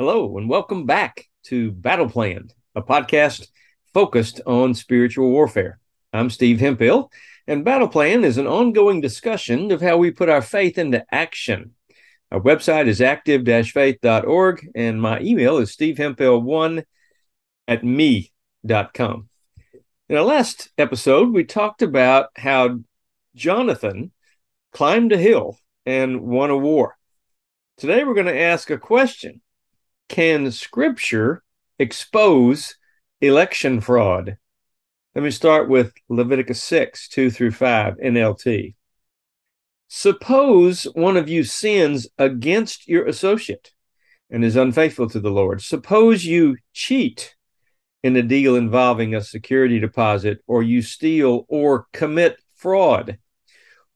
Hello, and welcome back to Battle Plan, a podcast focused on spiritual warfare. I'm Steve Hemphill, and Battle Plan is an ongoing discussion of how we put our faith into action. Our website is active faith.org, and my email is stevehemphill1 at me.com. In our last episode, we talked about how Jonathan climbed a hill and won a war. Today, we're going to ask a question can scripture expose election fraud? Let me start with Leviticus 6, 2 through 5, NLT. Suppose one of you sins against your associate and is unfaithful to the Lord. Suppose you cheat in a deal involving a security deposit, or you steal or commit fraud,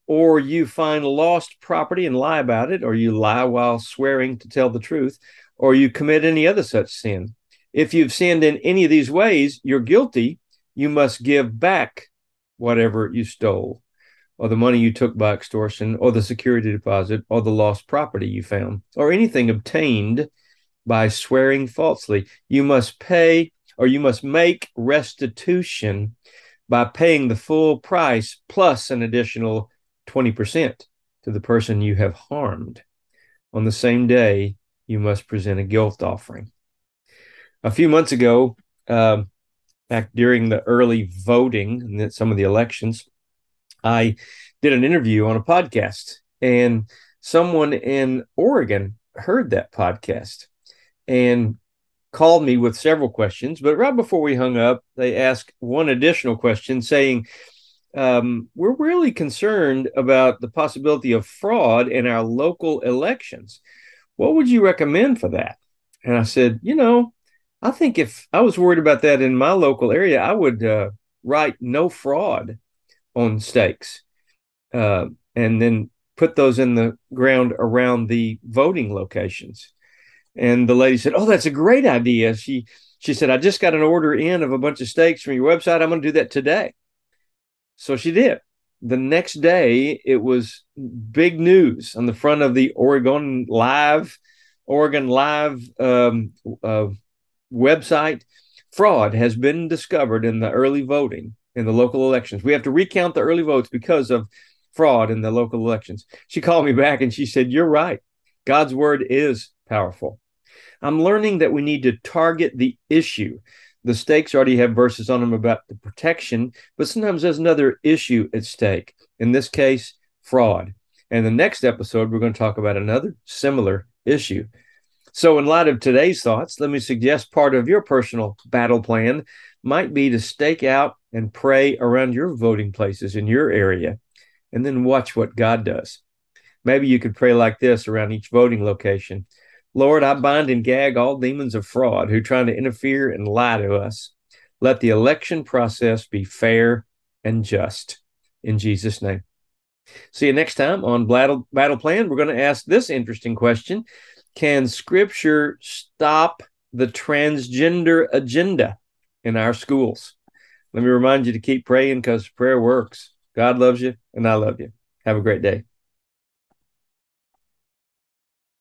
or you find lost property and lie about it, or you lie while swearing to tell the truth, or you commit any other such sin. If you've sinned in any of these ways, you're guilty. You must give back whatever you stole, or the money you took by extortion, or the security deposit, or the lost property you found, or anything obtained by swearing falsely. You must pay, or you must make restitution by paying the full price plus an additional 20% to the person you have harmed. On the same day, you must present a guilt offering. A few months ago, uh, back during the early voting and some of the elections, I did an interview on a podcast, and someone in Oregon heard that podcast and called me with several questions. But right before we hung up, they asked one additional question saying, um, We're really concerned about the possibility of fraud in our local elections what would you recommend for that? And I said, you know, I think if I was worried about that in my local area, I would uh, write no fraud on stakes uh, and then put those in the ground around the voting locations. And the lady said, "Oh, that's a great idea." She she said, "I just got an order in of a bunch of stakes from your website. I'm going to do that today." So she did the next day it was big news on the front of the Oregon Live, Oregon Live um, uh, website. Fraud has been discovered in the early voting in the local elections. We have to recount the early votes because of fraud in the local elections. She called me back and she said, You're right. God's word is powerful. I'm learning that we need to target the issue the stakes already have verses on them about the protection, but sometimes there's another issue at stake. In this case, fraud. And the next episode, we're going to talk about another similar issue. So, in light of today's thoughts, let me suggest part of your personal battle plan might be to stake out and pray around your voting places in your area and then watch what God does. Maybe you could pray like this around each voting location Lord, I bind and gag all demons of fraud who trying to interfere and lie to us. Let the election process be fair and just. In Jesus' name. See you next time on Battle, Battle Plan. We're going to ask this interesting question Can Scripture stop the transgender agenda in our schools? Let me remind you to keep praying because prayer works. God loves you, and I love you. Have a great day.